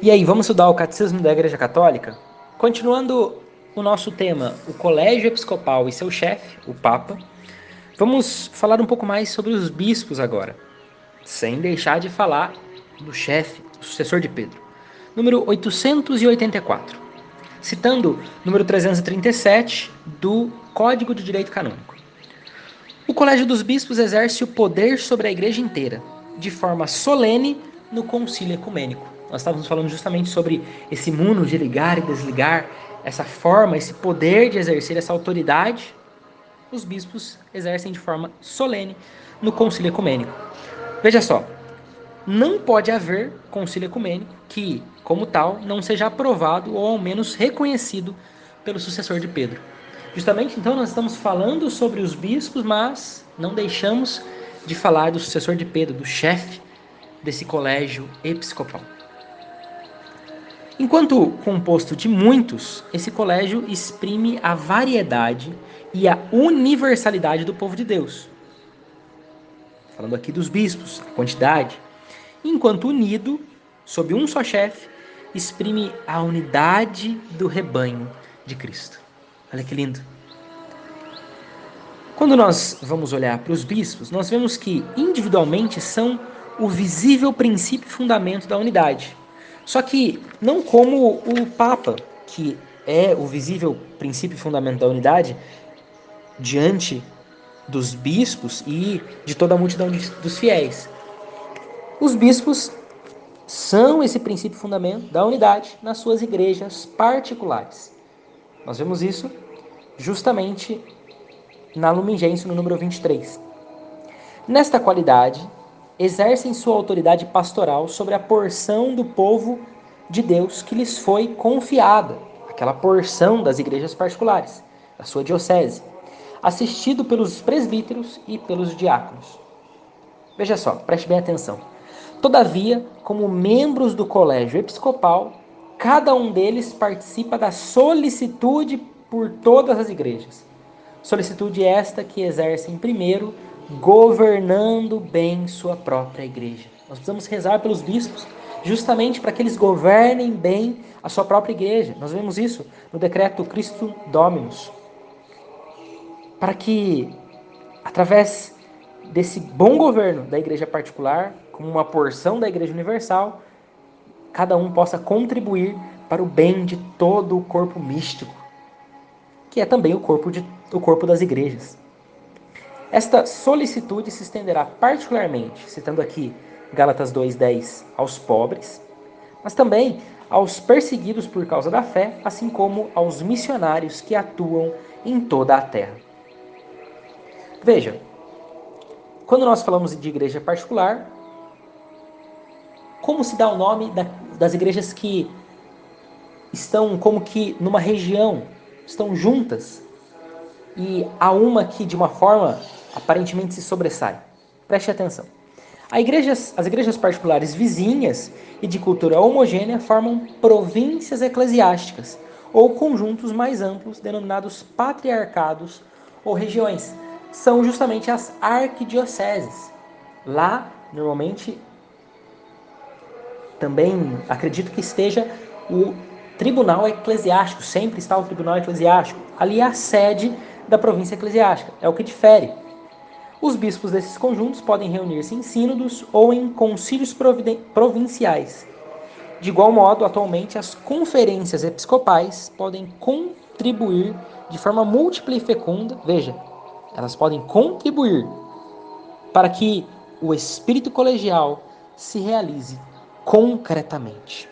E aí, vamos estudar o Catecismo da Igreja Católica? Continuando o nosso tema, o Colégio Episcopal e seu chefe, o Papa, vamos falar um pouco mais sobre os bispos agora, sem deixar de falar do chefe, o sucessor de Pedro. Número 884, citando número 337 do Código de Direito Canônico. O Colégio dos Bispos exerce o poder sobre a igreja inteira, de forma solene no concílio ecumênico nós estávamos falando justamente sobre esse mundo de ligar e desligar, essa forma, esse poder de exercer essa autoridade, os bispos exercem de forma solene no concílio ecumênico. Veja só, não pode haver concílio ecumênico que, como tal, não seja aprovado ou ao menos reconhecido pelo sucessor de Pedro. Justamente então nós estamos falando sobre os bispos, mas não deixamos de falar do sucessor de Pedro, do chefe desse colégio episcopal. Enquanto composto de muitos, esse colégio exprime a variedade e a universalidade do povo de Deus. Falando aqui dos bispos, a quantidade. Enquanto unido, sob um só chefe, exprime a unidade do rebanho de Cristo. Olha que lindo. Quando nós vamos olhar para os bispos, nós vemos que individualmente são o visível princípio e fundamento da unidade. Só que não como o Papa, que é o visível princípio fundamental da unidade, diante dos bispos e de toda a multidão dos fiéis. Os bispos são esse princípio fundamental da unidade nas suas igrejas particulares. Nós vemos isso justamente na Lumen Gentium, no número 23. Nesta qualidade, exercem sua autoridade pastoral sobre a porção do povo de Deus que lhes foi confiada, aquela porção das igrejas particulares, da sua diocese, assistido pelos presbíteros e pelos diáconos. Veja só, preste bem atenção. Todavia, como membros do colégio episcopal, cada um deles participa da solicitude por todas as igrejas. Solicitude esta que exercem primeiro governando bem sua própria igreja. Nós precisamos rezar pelos bispos, justamente para que eles governem bem a sua própria igreja. Nós vemos isso no decreto Cristo Dominus. Para que, através desse bom governo da igreja particular, como uma porção da igreja universal, cada um possa contribuir para o bem de todo o corpo místico, que é também o corpo, de, o corpo das igrejas. Esta solicitude se estenderá particularmente, citando aqui Gálatas 2:10, aos pobres, mas também aos perseguidos por causa da fé, assim como aos missionários que atuam em toda a terra. Veja, quando nós falamos de igreja particular, como se dá o nome das igrejas que estão como que numa região, estão juntas, e há uma que de uma forma aparentemente se sobressai. Preste atenção. Igrejas, as igrejas particulares vizinhas e de cultura homogênea formam províncias eclesiásticas ou conjuntos mais amplos denominados patriarcados ou regiões. São justamente as arquidioceses. Lá, normalmente, também acredito que esteja o tribunal eclesiástico, sempre está o tribunal eclesiástico. Ali é a sede da província eclesiástica, é o que difere. Os bispos desses conjuntos podem reunir-se em sínodos ou em concílios provinciais. De igual modo, atualmente, as conferências episcopais podem contribuir de forma múltipla e fecunda, veja, elas podem contribuir para que o espírito colegial se realize concretamente.